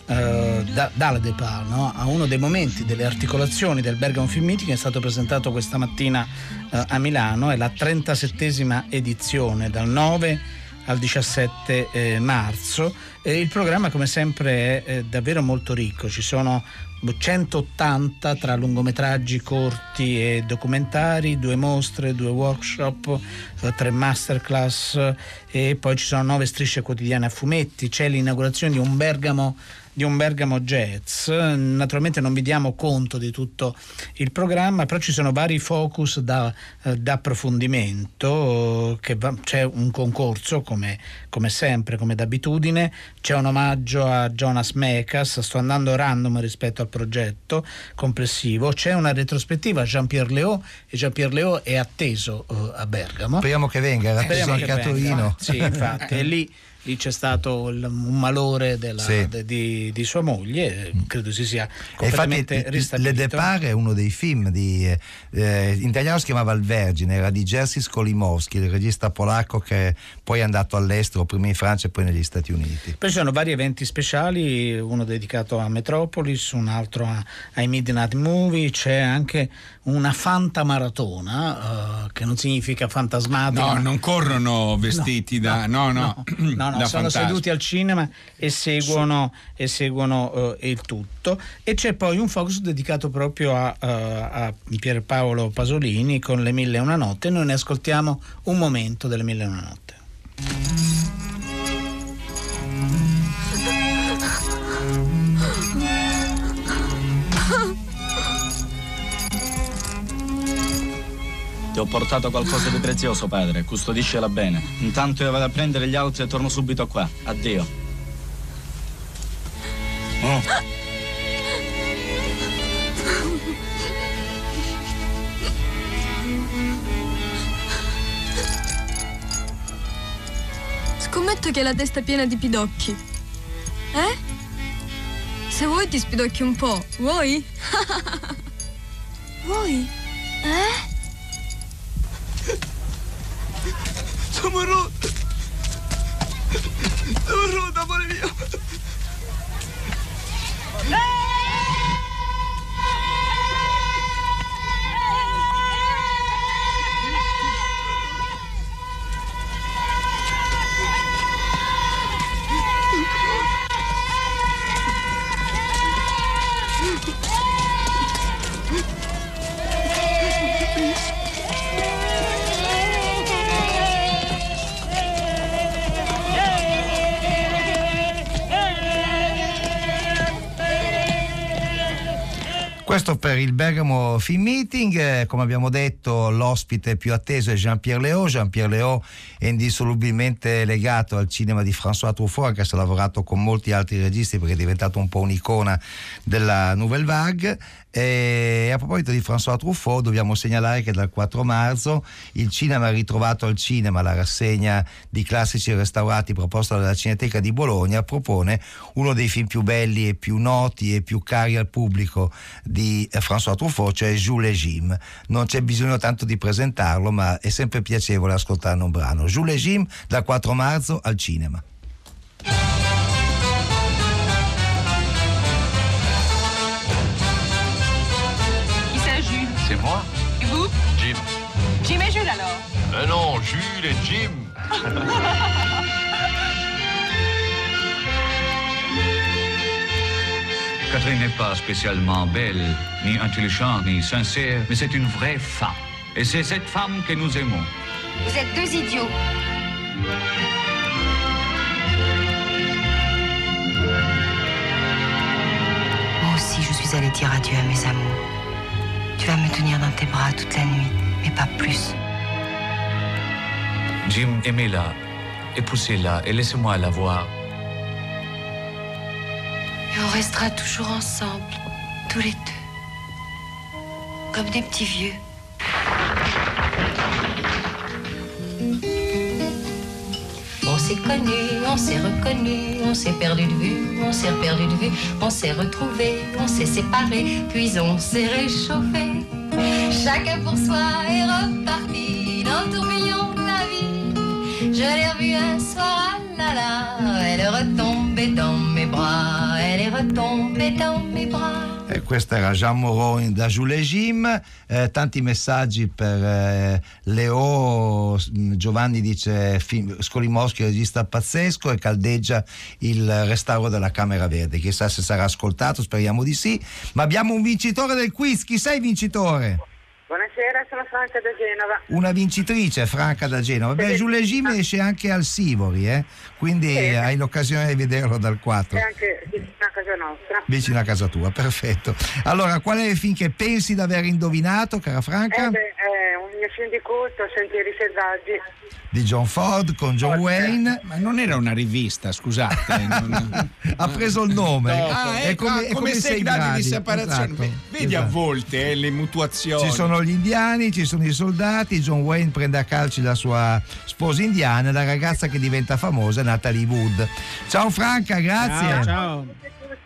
Speaker 3: eh, da, dalle Depa, no? a uno dei momenti delle articolazioni del Bergamo Film Meeting che è stato presentato questa mattina eh, a Milano, è la 37esima edizione dal 9 al 17 eh, marzo e il programma come sempre è davvero molto ricco, ci sono 180 tra lungometraggi corti e documentari, due mostre, due workshop, tre masterclass e poi ci sono nove strisce quotidiane a fumetti, c'è l'inaugurazione di un Bergamo di un Bergamo Jazz. Naturalmente non vi diamo conto di tutto il programma, però ci sono vari focus da, eh, d'approfondimento, che va- c'è un concorso come, come sempre, come d'abitudine, c'è un omaggio a Jonas Mekas, sto andando random rispetto al progetto complessivo, c'è una retrospettiva a Jean-Pierre Léo e Jean-Pierre Léo è atteso eh, a Bergamo.
Speaker 4: Speriamo che venga, era atteso anche a. Torino.
Speaker 3: Sì, infatti, e lì, lì c'è stato il- un malore della-
Speaker 4: Sì.
Speaker 3: de- di, di sua moglie, eh, credo si sia
Speaker 4: E infatti
Speaker 3: completamente
Speaker 4: Le
Speaker 3: ristabilito.
Speaker 4: Départ è uno dei film di, eh, in italiano si chiamava Il Vergine, era di Jerzy Skolimowski, il regista polacco che poi è andato all'estero, prima in Francia e poi negli Stati Uniti.
Speaker 3: Poi ci sono vari eventi speciali, uno dedicato a Metropolis, un altro a- ai Midnight Movie, c'è anche una fantamaratona, eh, che non significa fantasmatica.
Speaker 1: No, non corrono vestiti da. No, no,
Speaker 3: No, no,
Speaker 1: da
Speaker 3: sono
Speaker 1: fantasma.
Speaker 3: seduti al cinema e seguono, e seguono eh, il tutto. E c'è poi un focus dedicato proprio a, eh, a Pierpaolo Pasolini con Le Mille e una Notte. Noi ne ascoltiamo un momento delle Mille e una Notte.
Speaker 16: Ti ho portato qualcosa di prezioso, padre. Custodiscela bene. Intanto io vado a prendere gli altri e torno subito qua. Addio. Oh.
Speaker 17: Scommetto che hai la testa piena di pidocchi. Eh? Se vuoi ti spidocchi un po'. Vuoi? vuoi? Eh?
Speaker 5: Sono rotta. Sono rotta, amore mio.
Speaker 4: Questo per il Bergamo Film Meeting, eh, come abbiamo detto l'ospite più atteso è Jean-Pierre Léo, Jean-Pierre Léo è indissolubilmente legato al cinema di François Truffaut, se ha lavorato con molti altri registi perché è diventato un po' un'icona della Nouvelle Vague. E a proposito di François Truffaut dobbiamo segnalare che dal 4 marzo il cinema ha ritrovato al cinema, la rassegna di classici restaurati proposta dalla Cineteca di Bologna, propone uno dei film più belli e più noti e più cari al pubblico di François Truffaut, cioè Jules Jim. Non c'è bisogno tanto di presentarlo, ma è sempre piacevole ascoltarne un brano. Jules Jim dal 4 marzo al cinema.
Speaker 18: Jules et
Speaker 19: Jim. Catherine n'est pas spécialement belle, ni intelligente, ni sincère, mais c'est une vraie femme. Et c'est cette femme que nous aimons.
Speaker 20: Vous êtes deux idiots.
Speaker 21: Moi aussi, je suis allée dire adieu à mes amours. Tu vas me tenir dans tes bras toute la nuit, mais pas plus.
Speaker 19: Jim, aimez-la, épousez-la et laissez-moi la voir.
Speaker 21: Et on restera toujours ensemble, tous les deux. Comme des petits vieux.
Speaker 22: On s'est connus, on s'est reconnus, on s'est perdu de vue, on s'est perdu de vue, on s'est retrouvés, on s'est séparés, puis on s'est réchauffés. Chacun pour soi est reparti dans le tourbillon. Je l'ai revue un soir, ah là là, elle est retombée dans mes bras, elle est retombée dans mes bras.
Speaker 4: E questo era Jean Moreau da Jules Jim, Eh, tanti messaggi per eh, Leo, mm, Giovanni dice Scolimoschi regista pazzesco e caldeggia il restauro della Camera Verde, chissà se sarà ascoltato, speriamo di sì, ma abbiamo un vincitore del quiz, chi sei vincitore?
Speaker 11: Buonasera
Speaker 23: sono Franca da Genova.
Speaker 4: Una vincitrice, Franca da Genova. Beh, Jules Regime esce anche al Sivori, eh? Quindi
Speaker 23: Sì.
Speaker 4: hai l'occasione di vederlo dal 4.
Speaker 23: È anche vicino a casa nostra.
Speaker 4: Vicino a casa tua, perfetto. Allora, qual è il film che pensi di aver indovinato, cara Franca?
Speaker 23: Eh beh, è un mio film di culto, Sentieri Selvaggi.
Speaker 4: Di John Ford con John Wayne.
Speaker 1: Ma non era una rivista, scusate. non-
Speaker 4: Ha preso il nome.
Speaker 1: Ah,
Speaker 4: È
Speaker 1: ecco,
Speaker 4: come-
Speaker 1: ah,
Speaker 4: è
Speaker 1: come
Speaker 4: come
Speaker 1: sei
Speaker 4: sei
Speaker 1: gradi
Speaker 4: gradi,
Speaker 1: di separazione.
Speaker 4: esatto,
Speaker 1: Ve- Vedi a
Speaker 4: esatto.
Speaker 1: volte eh, le mutuazioni.
Speaker 4: Ci sono gli indiani, ci sono i soldati, John Wayne prende a calci la sua sposa indiana e la ragazza che diventa famosa è Natalie Wood. Ciao Franca, grazie.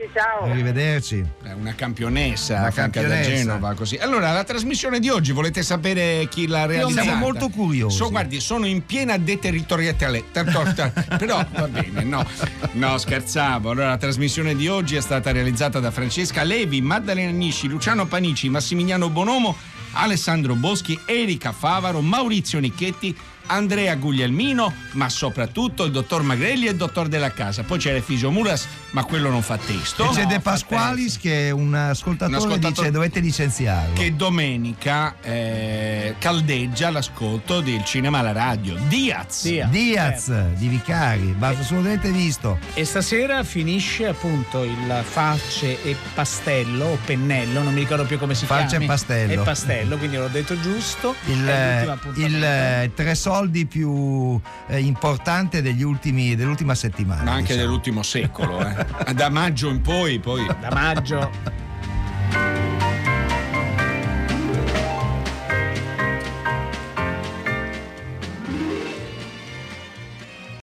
Speaker 23: Tutti, ciao.
Speaker 4: Arrivederci.
Speaker 1: È una campionessa,
Speaker 4: Una
Speaker 1: Franca da
Speaker 4: campionessa.
Speaker 1: Genova, così. Allora, la trasmissione di oggi, volete sapere chi l'ha realizzata?
Speaker 4: siamo molto curiosi.
Speaker 1: So, guardi, sono in piena deterritoriale. Però va bene, no. No, scherzavo. Allora, la trasmissione di oggi è stata realizzata da Francesca Levi, Maddalena Nisci, Luciano Panici, Massimiliano Bonomo, Alessandro Boschi, Erika Favaro, Maurizio Nicchetti. Andrea Guglielmino, ma soprattutto il dottor Magrelli e il dottor Della Casa. Poi c'era Fisio Muras, ma quello non fa testo.
Speaker 4: E c'è
Speaker 1: No,
Speaker 4: De Pasqualis che è un ascoltatore,
Speaker 1: Un ascoltatore
Speaker 4: dice dovete licenziarlo.
Speaker 1: che domenica eh, caldeggia l'ascolto del cinema alla radio. Diaz.
Speaker 4: Diaz di Vicari, va assolutamente visto.
Speaker 3: E stasera finisce appunto il Facce e Pastello o Pennello, non mi ricordo più come si chiama.
Speaker 4: e Pastello.
Speaker 3: E Pastello, quindi l'ho detto giusto.
Speaker 4: Il, il, eh, tre soldi più eh, importante degli ultimi, dell'ultima settimana.
Speaker 1: Ma anche
Speaker 4: diciamo.
Speaker 1: dell'ultimo secolo. eh. Da maggio in poi, poi.
Speaker 3: Da maggio